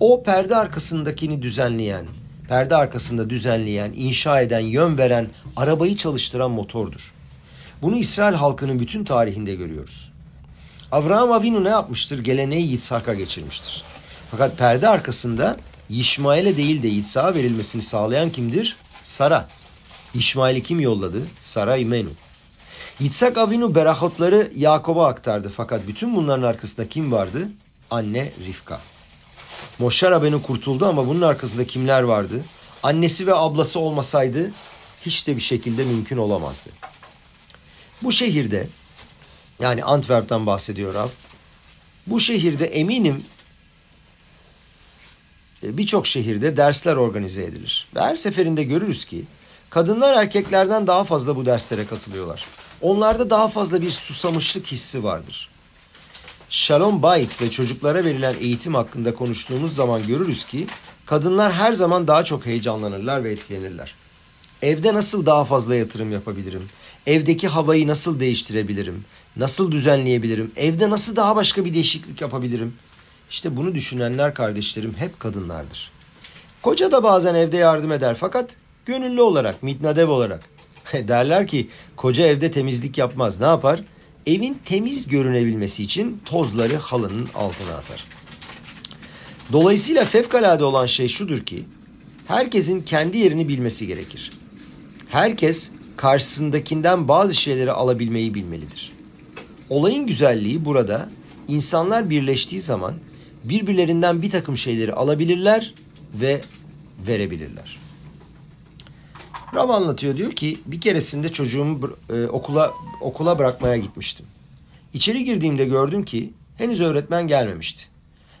O perde arkasındakini düzenleyen, perde arkasında düzenleyen, inşa eden, yön veren, arabayı çalıştıran motordur. Bunu İsrail halkının bütün tarihinde görüyoruz. Avraham Avinu ne yapmıştır? Geleneği Yitzhak'a geçirmiştir. Fakat perde arkasında İşmail'e değil de Yitzhak'a verilmesini sağlayan kimdir? Sara. İşmail'i kim yolladı? Sara İmenu. Yitzhak Avinu berahotları Yakob'a aktardı. Fakat bütün bunların arkasında kim vardı? Anne Rifka. Moşer Rabbeinu kurtuldu ama bunun arkasında kimler vardı? Annesi ve ablası olmasaydı hiç de bir şekilde mümkün olamazdı. Bu şehirde yani Antwerp'ten bahsediyor Rab. Bu şehirde eminim birçok şehirde dersler organize edilir. Ve her seferinde görürüz ki kadınlar erkeklerden daha fazla bu derslere katılıyorlar. Onlarda daha fazla bir susamışlık hissi vardır. Shalom Bayit ve çocuklara verilen eğitim hakkında konuştuğumuz zaman görürüz ki kadınlar her zaman daha çok heyecanlanırlar ve etkilenirler. Evde nasıl daha fazla yatırım yapabilirim? Evdeki havayı nasıl değiştirebilirim? Nasıl düzenleyebilirim? Evde nasıl daha başka bir değişiklik yapabilirim? İşte bunu düşünenler kardeşlerim hep kadınlardır. Koca da bazen evde yardım eder fakat gönüllü olarak, mitnadev olarak. Derler ki koca evde temizlik yapmaz. Ne yapar? Evin temiz görünebilmesi için tozları halının altına atar. Dolayısıyla fevkalade olan şey şudur ki herkesin kendi yerini bilmesi gerekir. Herkes karşısındakinden bazı şeyleri alabilmeyi bilmelidir. Olayın güzelliği burada insanlar birleştiği zaman birbirlerinden bir takım şeyleri alabilirler ve verebilirler. Rav anlatıyor diyor ki bir keresinde çocuğumu e, okula okula bırakmaya gitmiştim. İçeri girdiğimde gördüm ki henüz öğretmen gelmemişti.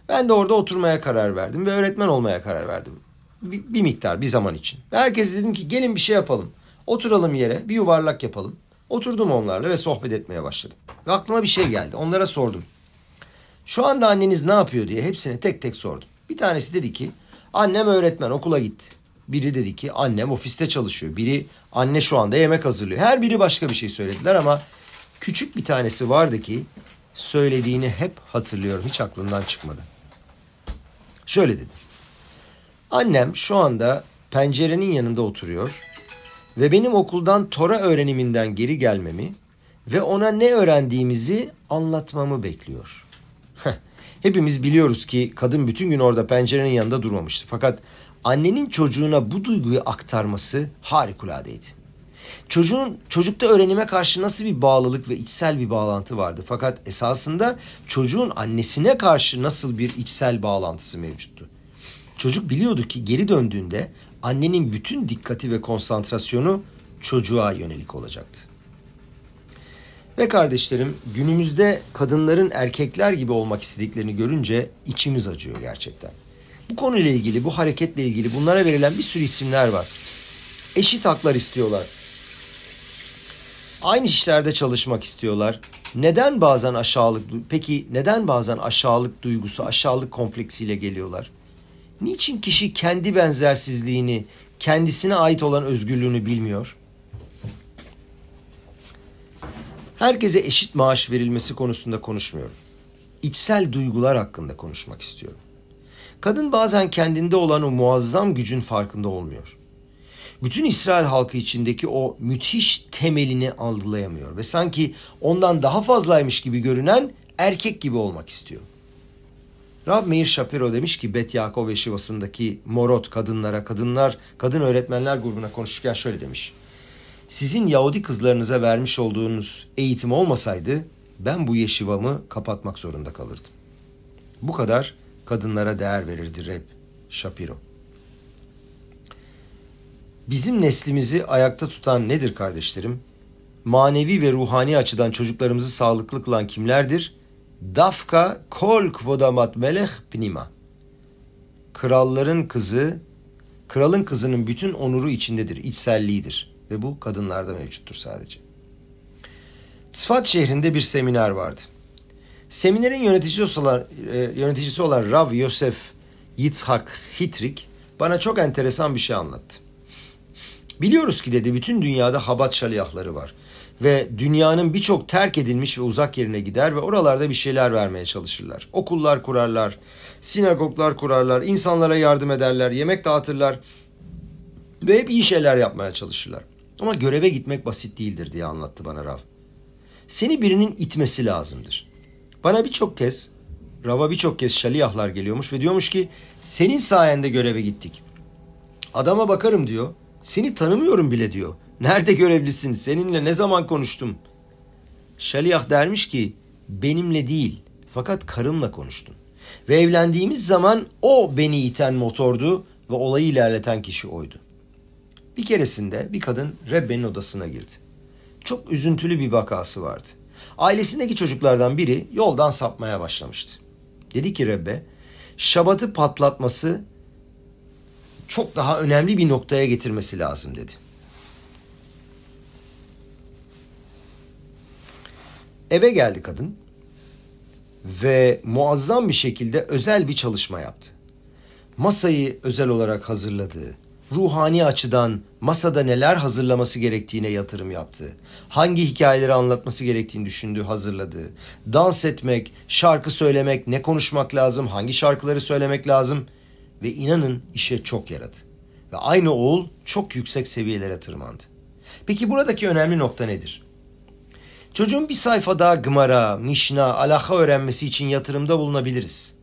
Ben de orada oturmaya karar verdim ve öğretmen olmaya karar verdim. Bir, bir miktar, bir zaman için. Ve herkes dedim ki gelin bir şey yapalım. Oturalım yere, bir yuvarlak yapalım. Oturdum onlarla ve sohbet etmeye başladım. Ve aklıma bir şey geldi. Onlara sordum. Şu anda anneniz ne yapıyor diye hepsine tek tek sordum. Bir tanesi dedi ki annem öğretmen okula gitti. Biri dedi ki annem ofiste çalışıyor. Biri anne şu anda yemek hazırlıyor. Her biri başka bir şey söylediler ama küçük bir tanesi vardı ki söylediğini hep hatırlıyorum. Hiç aklımdan çıkmadı. Şöyle dedi. Annem şu anda pencerenin yanında oturuyor ve benim okuldan Tora öğreniminden geri gelmemi ve ona ne öğrendiğimizi anlatmamı bekliyor. Hepimiz biliyoruz ki kadın bütün gün orada pencerenin yanında durmamıştı. Fakat annenin çocuğuna bu duyguyu aktarması harikuladeydi. Çocuğun çocukta öğrenime karşı nasıl bir bağlılık ve içsel bir bağlantı vardı. Fakat esasında çocuğun annesine karşı nasıl bir içsel bağlantısı mevcuttu. Çocuk biliyordu ki geri döndüğünde annenin bütün dikkati ve konsantrasyonu çocuğa yönelik olacaktı. Ve kardeşlerim günümüzde kadınların erkekler gibi olmak istediklerini görünce içimiz acıyor gerçekten. Bu konuyla ilgili, bu hareketle ilgili bunlara verilen bir sürü isimler var. Eşit haklar istiyorlar. Aynı işlerde çalışmak istiyorlar. Neden bazen aşağılık, peki neden bazen aşağılık duygusu, aşağılık kompleksiyle geliyorlar? Niçin kişi kendi benzersizliğini, kendisine ait olan özgürlüğünü bilmiyor? Herkese eşit maaş verilmesi konusunda konuşmuyorum. İçsel duygular hakkında konuşmak istiyorum. Kadın bazen kendinde olan o muazzam gücün farkında olmuyor. Bütün İsrail halkı içindeki o müthiş temelini algılayamıyor ve sanki ondan daha fazlaymış gibi görünen erkek gibi olmak istiyor. Rab Meir Shapiro demiş ki Bet Yakov Eşivası'ndaki morot kadınlara, kadınlar, kadın öğretmenler grubuna konuşurken şöyle demiş. Sizin Yahudi kızlarınıza vermiş olduğunuz eğitim olmasaydı ben bu yeşivamı kapatmak zorunda kalırdım. Bu kadar kadınlara değer verirdi Reb Shapiro. Bizim neslimizi ayakta tutan nedir kardeşlerim? Manevi ve ruhani açıdan çocuklarımızı sağlıklı kılan kimlerdir? Dafka kol kvodamat melech pnima. Kralların kızı, kralın kızının bütün onuru içindedir, içselliğidir. Ve bu kadınlarda mevcuttur sadece. Sıfat şehrinde bir seminer vardı. Seminerin yöneticisi olan, e, yöneticisi olan Rav Yosef Yitzhak Hitrik bana çok enteresan bir şey anlattı. Biliyoruz ki dedi bütün dünyada habat şaliyahları var. Ve dünyanın birçok terk edilmiş ve uzak yerine gider ve oralarda bir şeyler vermeye çalışırlar. Okullar kurarlar, sinagoglar kurarlar, insanlara yardım ederler, yemek dağıtırlar ve hep iyi şeyler yapmaya çalışırlar. Ama göreve gitmek basit değildir diye anlattı bana Rav. Seni birinin itmesi lazımdır. Bana birçok kez, Rav'a birçok kez şaliyahlar geliyormuş ve diyormuş ki senin sayende göreve gittik. Adama bakarım diyor. Seni tanımıyorum bile diyor. Nerede görevlisin? Seninle ne zaman konuştum? Şaliyah dermiş ki benimle değil fakat karımla konuştun. Ve evlendiğimiz zaman o beni iten motordu ve olayı ilerleten kişi oydu. Bir keresinde bir kadın Rebbe'nin odasına girdi. Çok üzüntülü bir vakası vardı. Ailesindeki çocuklardan biri yoldan sapmaya başlamıştı. Dedi ki Rebbe, şabatı patlatması çok daha önemli bir noktaya getirmesi lazım dedi. Eve geldi kadın ve muazzam bir şekilde özel bir çalışma yaptı. Masayı özel olarak hazırladı. Ruhani açıdan masada neler hazırlaması gerektiğine yatırım yaptı. Hangi hikayeleri anlatması gerektiğini düşündü, hazırladı. Dans etmek, şarkı söylemek, ne konuşmak lazım, hangi şarkıları söylemek lazım ve inanın işe çok yaradı. Ve aynı oğul çok yüksek seviyelere tırmandı. Peki buradaki önemli nokta nedir? Çocuğun bir sayfa daha gımara, mişna, alaka öğrenmesi için yatırımda bulunabiliriz.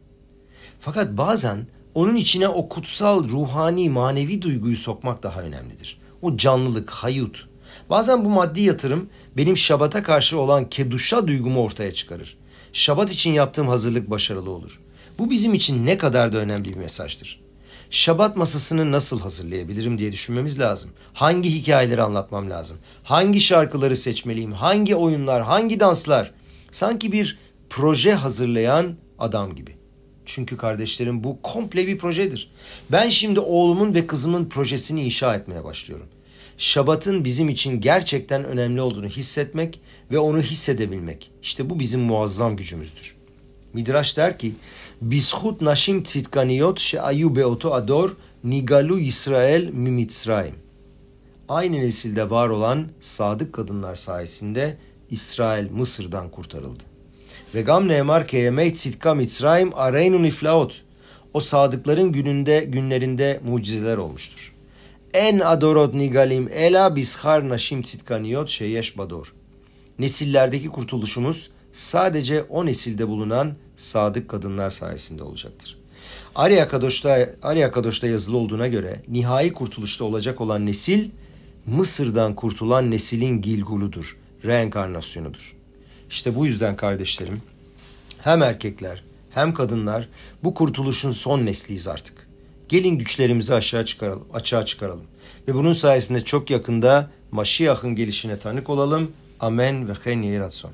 Fakat bazen onun içine o kutsal, ruhani, manevi duyguyu sokmak daha önemlidir. O canlılık, hayut. Bazen bu maddi yatırım benim şabata karşı olan keduşa duygumu ortaya çıkarır. Şabat için yaptığım hazırlık başarılı olur. Bu bizim için ne kadar da önemli bir mesajdır. Şabat masasını nasıl hazırlayabilirim diye düşünmemiz lazım. Hangi hikayeleri anlatmam lazım? Hangi şarkıları seçmeliyim? Hangi oyunlar, hangi danslar? Sanki bir proje hazırlayan adam gibi. Çünkü kardeşlerim bu komple bir projedir. Ben şimdi oğlumun ve kızımın projesini inşa etmeye başlıyorum. Şabat'ın bizim için gerçekten önemli olduğunu hissetmek ve onu hissedebilmek. İşte bu bizim muazzam gücümüzdür. Midraş der ki Bishut nashim tzitkaniyot sheayu beoto ador nigalu İsrail mimitzraim. Aynı nesilde var olan sadık kadınlar sayesinde İsrail Mısır'dan kurtarıldı. Ve gam neemar ke yemey tsitka mitzraim areynu niflaot. O sadıkların gününde günlerinde mucizeler olmuştur. En adorot nigalim ela bishar nashim tsitkaniyot sheyesh bador. Nesillerdeki kurtuluşumuz sadece o nesilde bulunan sadık kadınlar sayesinde olacaktır. Arya Kadoş'ta, Arya Kadoş'ta yazılı olduğuna göre nihai kurtuluşta olacak olan nesil Mısır'dan kurtulan neslin Gilgul'udur, reenkarnasyonudur. İşte bu yüzden kardeşlerim hem erkekler hem kadınlar bu kurtuluşun son nesliyiz artık. Gelin güçlerimizi aşağı çıkaralım, açığa çıkaralım. Ve bunun sayesinde çok yakında Maşiyah'ın gelişine tanık olalım. Amen ve hen yeyratson.